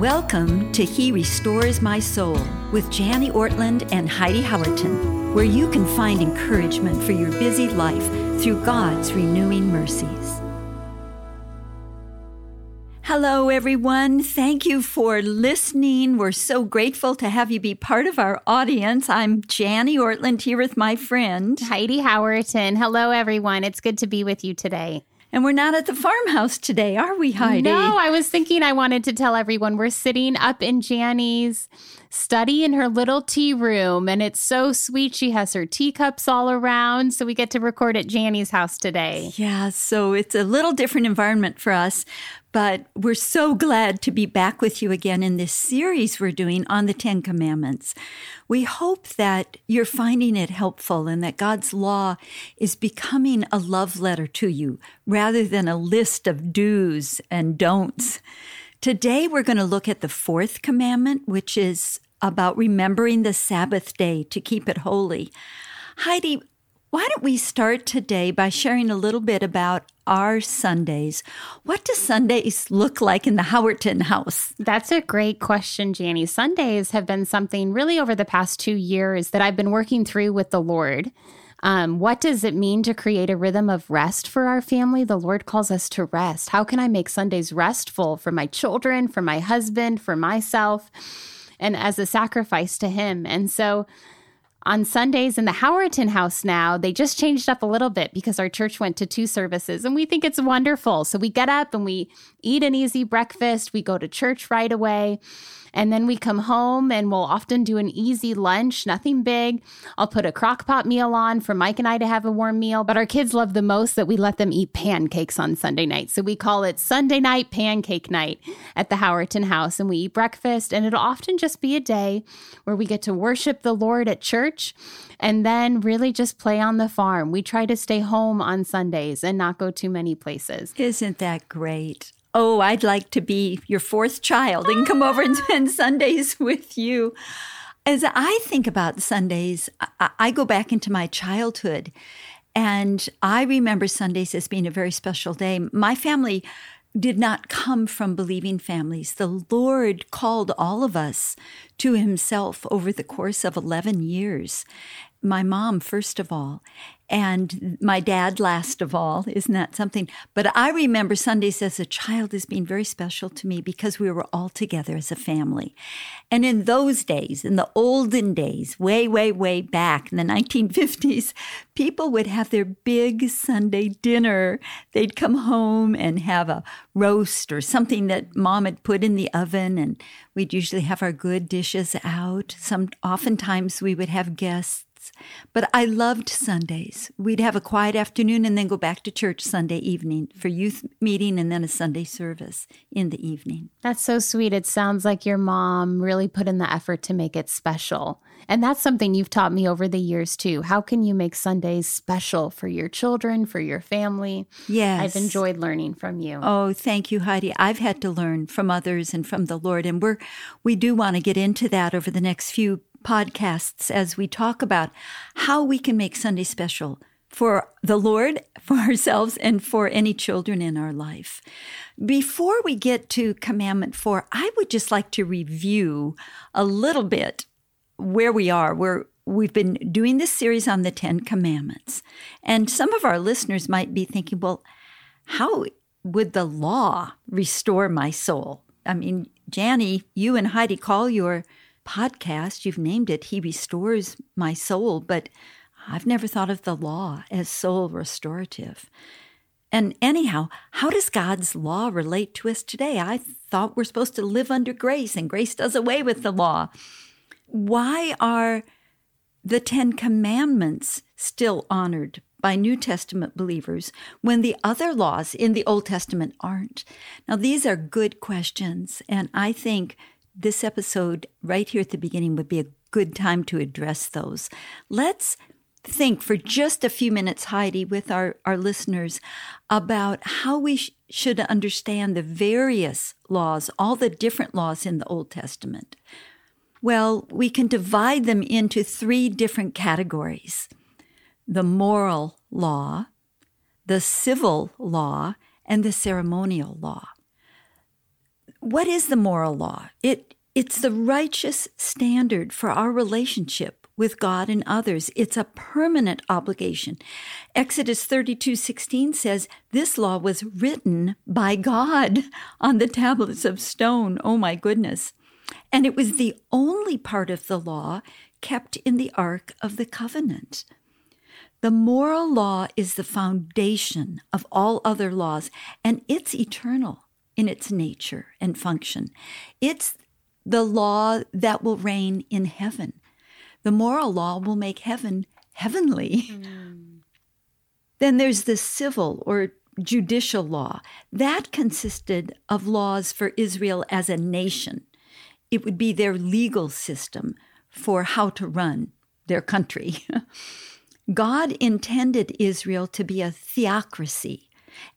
Welcome to He Restores My Soul with Janie Ortlund and Heidi Howerton, where you can find encouragement for your busy life through God's renewing mercies. Hello, everyone. Thank you for listening. We're so grateful to have you be part of our audience. I'm Janie Ortlund here with my friend Heidi Howerton. Hello, everyone. It's good to be with you today. And we're not at the farmhouse today, are we, Heidi? No, I was thinking I wanted to tell everyone we're sitting up in Janie's study in her little tea room, and it's so sweet. She has her teacups all around, so we get to record at Janie's house today. Yeah, so it's a little different environment for us, but we're so glad to be back with you again in this series we're doing on the Ten Commandments. We hope that you're finding it helpful and that God's law is becoming a love letter to you rather than a list of do's and don'ts. Today, we're going to look at the fourth commandment, which is about remembering the Sabbath day to keep it holy. Heidi, why don't we start today by sharing a little bit about our Sundays? What do Sundays look like in the Howerton house? That's a great question, Janie. Sundays have been something really over the past two years that I've been working through with the Lord. Um, what does it mean to create a rhythm of rest for our family? The Lord calls us to rest. How can I make Sundays restful for my children, for my husband, for myself, and as a sacrifice to Him? And so, on Sundays in the Howerton house now, they just changed up a little bit because our church went to two services and we think it's wonderful. So we get up and we eat an easy breakfast, we go to church right away. And then we come home and we'll often do an easy lunch, nothing big. I'll put a crock pot meal on for Mike and I to have a warm meal. But our kids love the most that we let them eat pancakes on Sunday night. So we call it Sunday night pancake night at the Howerton house. And we eat breakfast. And it'll often just be a day where we get to worship the Lord at church and then really just play on the farm. We try to stay home on Sundays and not go too many places. Isn't that great? Oh, I'd like to be your fourth child and come over and ah. spend Sundays with you. As I think about Sundays, I, go back into my childhood and I remember Sundays as being a very special day. My family did not come from believing families. The Lord called all of us to Himself over the course of 11 years. My mom, first of all and my dad last of all isn't that something? But i remember sundays as a child as being very special to me because we were all together as a family. And in those days in the olden days way way way back in the 1950s people would have their big sunday dinner. They'd come home and have a roast or something that mom had put in the oven and we'd usually have our good dishes out. Some oftentimes we would have guests but I loved Sundays. We'd have a quiet afternoon and then go back to church Sunday evening for youth meeting and then a Sunday service in the evening. That's so sweet. It sounds like your mom really put in the effort to make it special. And that's something you've taught me over the years too. How can you make Sundays special for your children, for your family? Yes. I've enjoyed learning from you. Oh, thank you, Heidi. I've had to learn from others and from the Lord. And we're we do want to get into that over the next few podcasts as we talk about how we can make Sunday special for the Lord, for ourselves, and for any children in our life. Before we get to Commandment 4, I would just like to review a little bit where we are. We're, we've been doing this series on the Ten Commandments. And some of our listeners might be thinking, well, how would the law restore my soul? I mean, Janie, you and Heidi call your podcast, you've named it, He Restores My Soul, but I've never thought of the law as soul restorative. And anyhow, how does God's law relate to us today? I thought we're supposed to live under grace, and grace does away with the law. Why are the Ten Commandments still honored by New Testament believers when the other laws in the Old Testament aren't? Now, these are good questions, and I think this episode right here at the beginning would be a good time to address those. Let's think for just a few minutes, Heidi, with our, our listeners about how we sh- should understand the various laws, all the different laws in the Old Testament. Well, we can divide them into three different categories the moral law, the civil law, and the ceremonial law what is the moral law? It it's the righteous standard for our relationship with God and others. It's a permanent obligation. Exodus 32:16 says, "This law was written by God on the tablets of stone." Oh my goodness. And it was the only part of the law kept in the ark of the covenant. The moral law is the foundation of all other laws, and it's eternal in its nature and function. It's the law that will reign in heaven. The moral law will make heaven heavenly. Mm. Then there's the civil or judicial law. That consisted of laws for Israel as a nation. It would be their legal system for how to run their country. God intended Israel to be a theocracy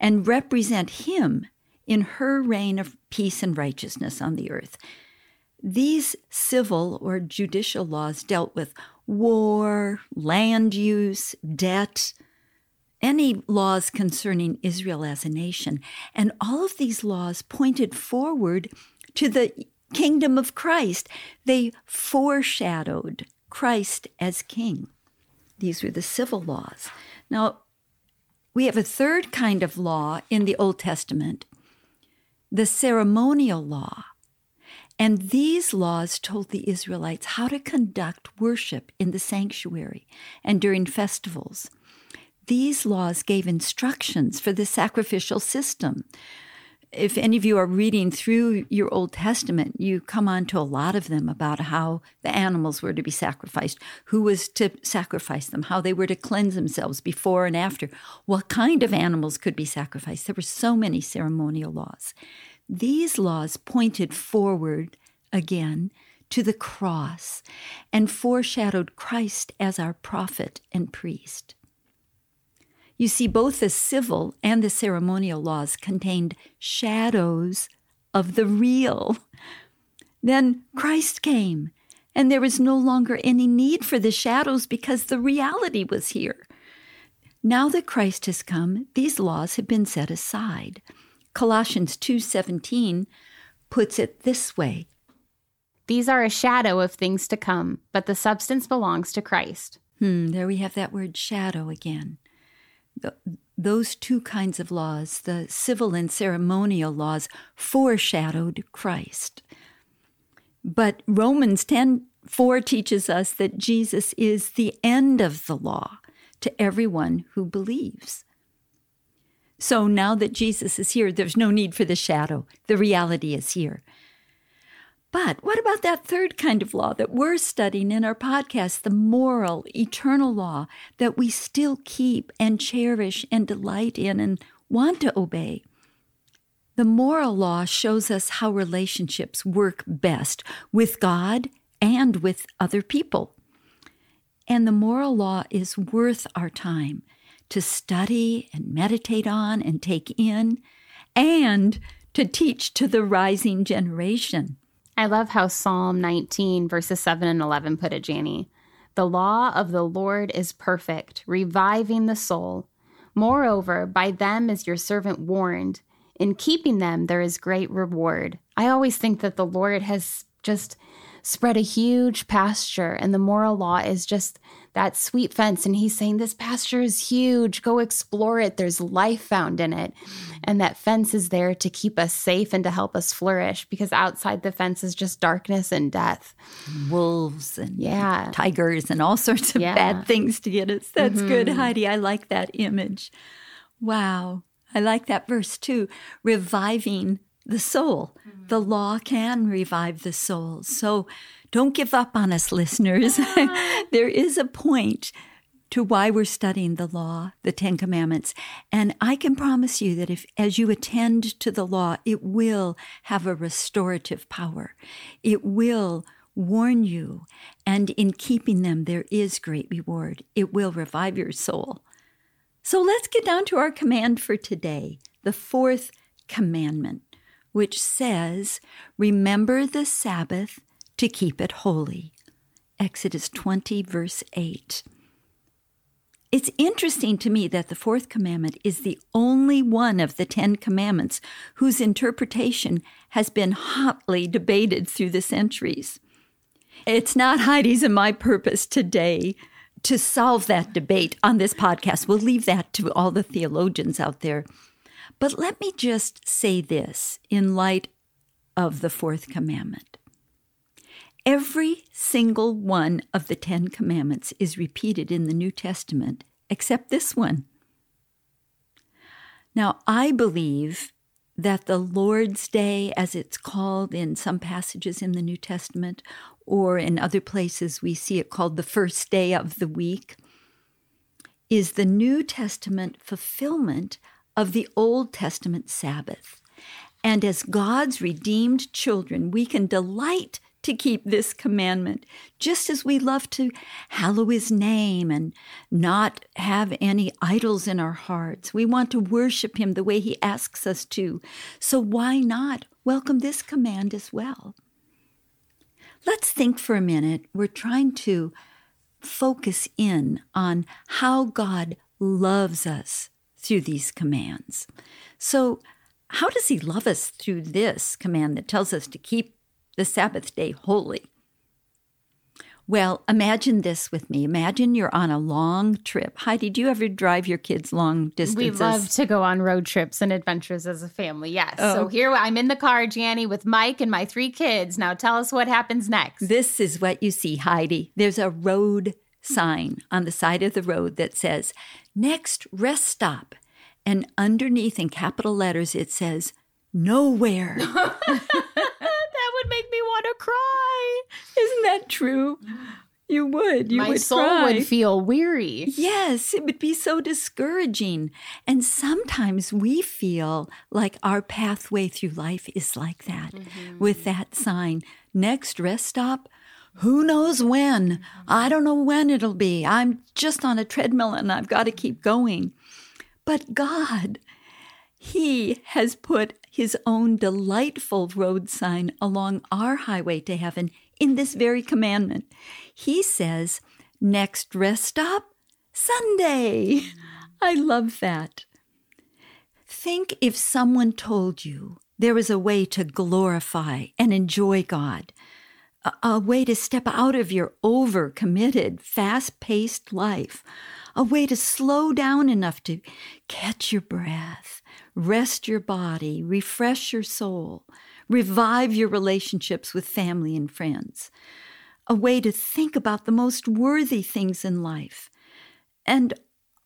and represent Him in her reign of peace and righteousness on the earth. These civil or judicial laws dealt with war, land use, debt, any laws concerning Israel as a nation. And all of these laws pointed forward to the kingdom of Christ. They foreshadowed Christ as king. These were the civil laws. Now, we have a third kind of law in the Old Testament the ceremonial law. And these laws told the Israelites how to conduct worship in the sanctuary and during festivals. These laws gave instructions for the sacrificial system, if any of you are reading through your Old Testament, you come on to a lot of them about how the animals were to be sacrificed, who was to sacrifice them, how they were to cleanse themselves before and after, what kind of animals could be sacrificed. There were so many ceremonial laws. These laws pointed forward again to the cross and foreshadowed Christ as our prophet and priest. You see, both the civil and the ceremonial laws contained shadows of the real. Then Christ came, and there was no longer any need for the shadows because the reality was here. Now that Christ has come, these laws have been set aside. Colossians 2:17 puts it this way: These are a shadow of things to come, but the substance belongs to Christ. Hmm, there we have that word shadow again those two kinds of laws, the civil and ceremonial laws, foreshadowed Christ. But Romans 10 4 teaches us that Jesus is the end of the law to everyone who believes. So now that Jesus is here, there's no need for the shadow. The reality is here. But what about that third kind of law that we're studying in our podcast, the moral, eternal law that we still keep and cherish and delight in and want to obey? The moral law shows us how relationships work best with God and with other people. And the moral law is worth our time to study and meditate on and take in and to teach to the rising generation. I love how Psalm 19, verses 7 and 11 put it, Janie. The law of the Lord is perfect, reviving the soul. Moreover, by them is your servant warned. In keeping them, there is great reward. I always think that the Lord has just spread a huge pasture, and the moral law is just that sweet fence. And he's saying, This pasture is huge. Go explore it. There's life found in it. And that fence is there to keep us safe and to help us flourish because outside the fence is just darkness and death. Wolves and yeah. tigers and all sorts of yeah. bad things to get us. That's mm-hmm. good, Heidi. I like that image. Wow. I like that verse too. Reviving the soul. The law can revive the soul. So don't give up on us, listeners. Ah. there is a point to why we're studying the law, the Ten Commandments. And I can promise you that if, as you attend to the law, it will have a restorative power. It will warn you. And in keeping them, there is great reward. It will revive your soul. So let's get down to our command for today, the fourth commandment which says, Remember the Sabbath to keep it holy. Exodus 20, verse 8. It's interesting to me that the fourth commandment is the only one of the Ten Commandments whose interpretation has been hotly debated through the centuries. It's not Heidi's and my purpose today to solve that debate on this podcast. We'll leave that to all the theologians out there. But let me just say this in light of the fourth commandment. Every single one of the Ten Commandments is repeated in the New Testament except this one. Now, I believe that the Lord's Day, as it's called in some passages in the New Testament, or in other places we see it called the first day of the week, is the New Testament fulfillment of the Old Testament Sabbath. And as God's redeemed children, we can delight to keep this commandment, just as we love to hallow his name and not have any idols in our hearts. We want to worship him the way he asks us to. So why not welcome this command as well? Let's think for a minute. We're trying to focus in on how God loves us through these commands. So, how does he love us through this command that tells us to keep the Sabbath day holy? Well, imagine this with me. Imagine you're on a long trip. Heidi, do you ever drive your kids long distances? We love to go on road trips and adventures as a family. Yes. Oh. So here I'm in the car, Janie, with Mike and my three kids. Now tell us what happens next. This is what you see, Heidi. There's a road sign on the side of the road that says, Next rest stop. And underneath in capital letters, it says, Nowhere. that would make me want to cry. Isn't that true? You would. You My would soul cry. would feel weary. Yes, it would be so discouraging. And sometimes we feel like our pathway through life is like that mm-hmm. with that sign. Next rest stop, who knows when? I don't know when it'll be. I'm just on a treadmill and I've got to keep going. But God, He has put His own delightful road sign along our highway to heaven in this very commandment. He says, Next rest stop, Sunday. I love that. Think if someone told you there is a way to glorify and enjoy God a, way to step out of your over-committed, fast-paced life, a way to slow down enough to catch your breath, rest your body, refresh your soul, revive your relationships with family and friends, a way to think about the most worthy things in life, and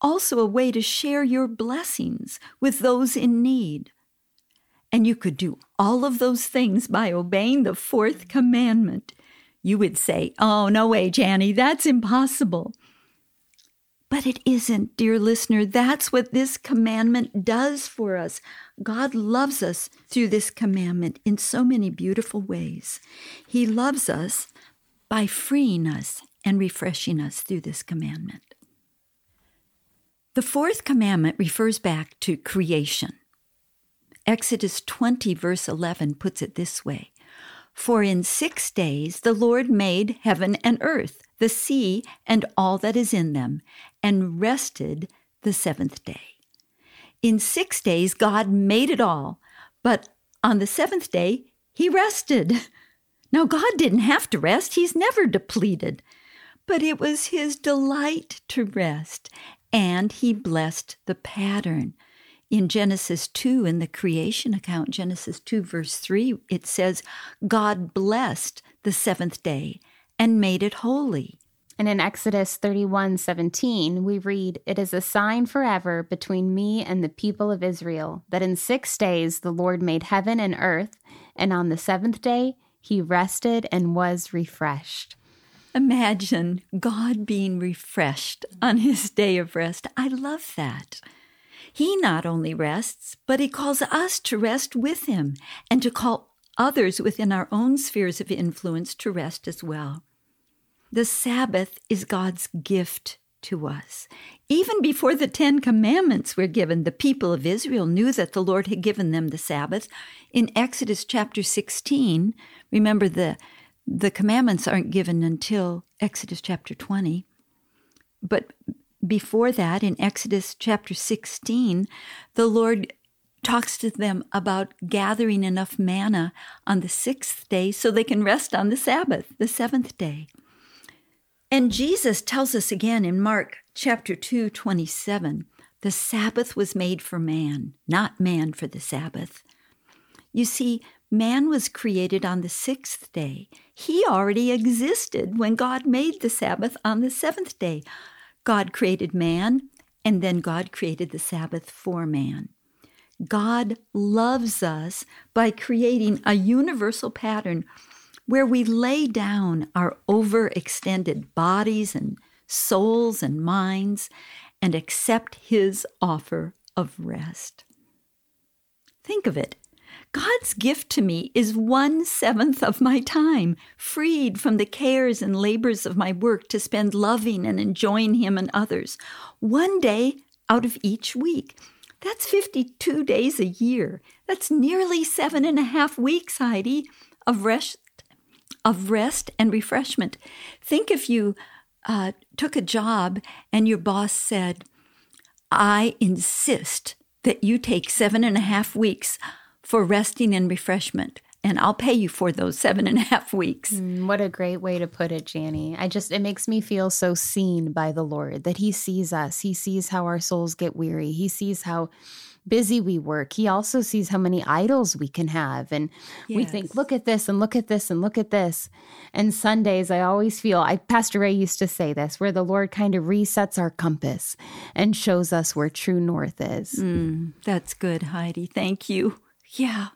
also a way to share your blessings with those in need. And you could do all of those things by obeying the fourth commandment. You would say, Oh, no way, Janie, that's impossible. But it isn't, dear listener. That's what this commandment does for us. God loves us through this commandment in so many beautiful ways. He loves us by freeing us and refreshing us through this commandment. The fourth commandment refers back to creation. Exodus 20, verse 11, puts it this way For in six days the Lord made heaven and earth, the sea, and all that is in them, and rested the seventh day. In six days, God made it all, but on the seventh day, he rested. Now, God didn't have to rest, he's never depleted. But it was his delight to rest, and he blessed the pattern in Genesis 2, in the creation account, Genesis 2, verse 3, it says, God blessed the seventh day and made it holy. And in Exodus 31 17, we read, It is a sign forever between me and the people of Israel that in six days the Lord made heaven and earth, and on the seventh day he rested and was refreshed. Imagine God being refreshed on his day of rest. I love that. He not only rests, but he calls us to rest with him and to call others within our own spheres of influence to rest as well. The Sabbath is God's gift to us. Even before the Ten Commandments were given, the people of Israel knew that the Lord had given them the Sabbath. In Exodus chapter 16, remember the, the commandments aren't given until Exodus chapter 20. But before that, in Exodus chapter 16, the Lord talks to them about gathering enough manna on the sixth day so they can rest on the Sabbath, the seventh day. And Jesus tells us again in Mark chapter 2, 27, the Sabbath was made for man, not man for the Sabbath. You see, man was created on the sixth day. He already existed when God made the Sabbath on the seventh day. God created man, and then God created the Sabbath for man. God loves us by creating a universal pattern where we lay down our overextended bodies and souls and minds and accept His offer of rest. Think of it. God's gift to me is one seventh of my time, freed from the cares and labors of my work to spend loving and enjoying Him and others, one day out of each week. That's 52 days a year. That's nearly seven and a half weeks, Heidi, of rest, of rest and refreshment. Think if you uh, took a job and your boss said, I insist that you take seven and a half weeks for resting and refreshment and I'll pay you for those seven and a half weeks. Mm, what a great way to put it, Janie. I just, it makes me feel so seen by the Lord that He sees us. He sees how our souls get weary. He sees how busy we work. He also sees how many idols we can have. And yes. we think, look at this and look at this and look at this. And Sundays, I always feel, I, Pastor Ray used to say this, where the Lord kind of resets our compass and shows us where true north is. Mm, that's good, Heidi. Thank you. Yeah.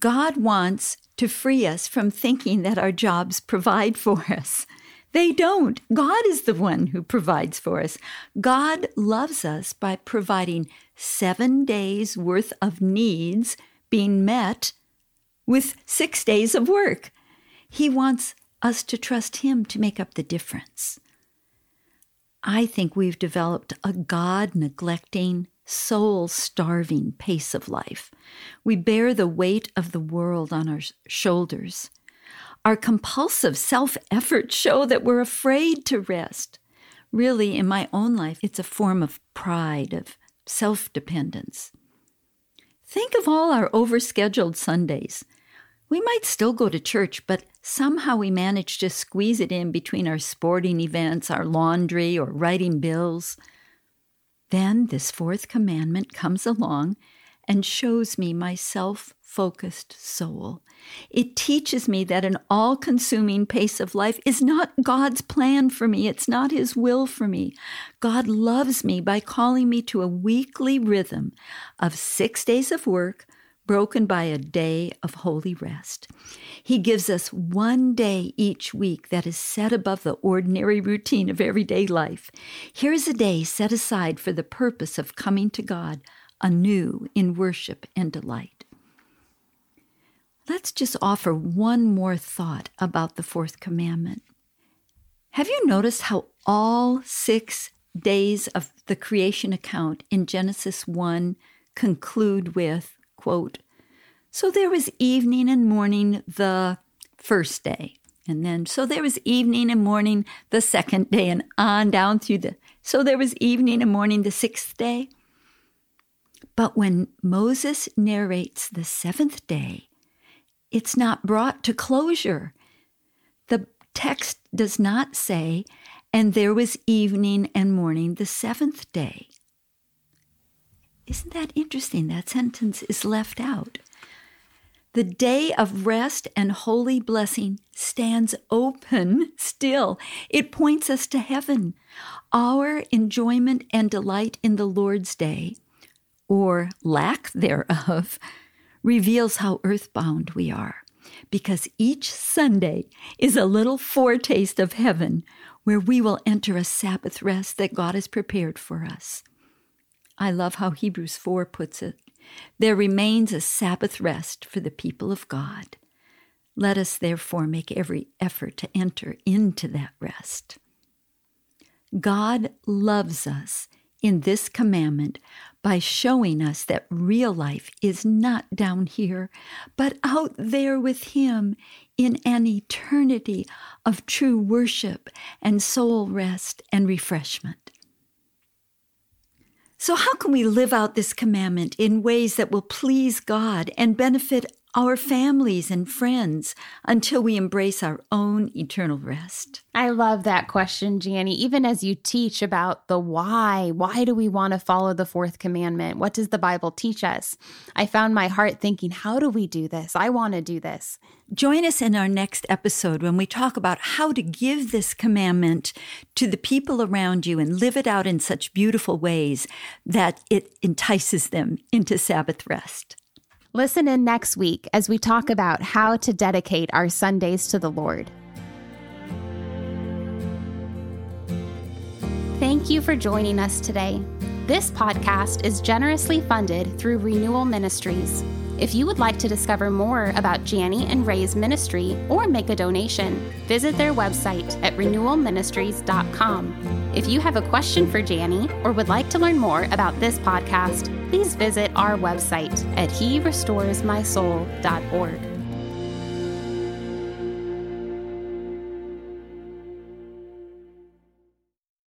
God wants to free us from thinking that our jobs provide for us. They don't. God is the one who provides for us. God loves us by providing seven days worth of needs being met with six days of work. He wants us to trust Him to make up the difference. I think we've developed a God neglecting, soul starving pace of life. We bear the weight of the world on our shoulders. Our compulsive self efforts show that we're afraid to rest. Really, in my own life, it's a form of pride, of self dependence. Think of all our overscheduled Sundays. We might still go to church, but somehow we manage to squeeze it in between our sporting events, our laundry, or writing bills. Then this fourth commandment comes along and shows me my self focused soul. It teaches me that an all consuming pace of life is not God's plan for me. It's not His will for me. God loves me by calling me to a weekly rhythm of six days of work, broken by a day of holy rest. He gives us one day each week that is set above the ordinary routine of everyday life. Here's a day set aside for the purpose of coming to God anew in worship and delight. Let's just offer one more thought about the fourth commandment. Have you noticed how all six days of the creation account in Genesis 1 conclude with, quote, So there was evening and morning the first day. And then, so there was evening and morning the second day, and on down through the, so there was evening and morning the sixth day. But when Moses narrates the seventh day, it's not brought to closure. The text does not say, and there was evening and morning the seventh day. Isn't that interesting? That sentence is left out. The day of rest and holy blessing stands open still. It points us to heaven. Our enjoyment and delight in the Lord's day or lack thereof, reveals how earthbound we are, because each Sunday is a little foretaste of heaven where we will enter a Sabbath rest that God has prepared for us. I love how Hebrews 4 puts it. There remains a Sabbath rest for the people of God. Let us therefore make every effort to enter into that rest. God loves us in this commandment by showing us that real life is not down here, but out there with Him in an eternity of true worship and soul rest and refreshment. So, how can we live out this commandment in ways that will please God and benefit our families and friends until we embrace our own eternal rest? I love that question, Janie. Even as you teach about the why, why do we want to follow the fourth commandment? What does the Bible teach us? I found my heart thinking, how do we do this? I want to do this. Join us in our next episode when we talk about how to give this commandment to the people around you and live it out in such beautiful ways that it entices them into Sabbath rest. Listen in next week as we talk about how to dedicate our Sundays to the Lord. Thank you for joining us today. This podcast is generously funded through Renewal Ministries. If you would like to discover more about Janie and Ray's ministry or make a donation, visit their website at renewalministries.com. If you have a question for Janie or would like to learn more about this podcast, please visit our website at herestoresmysoul.org.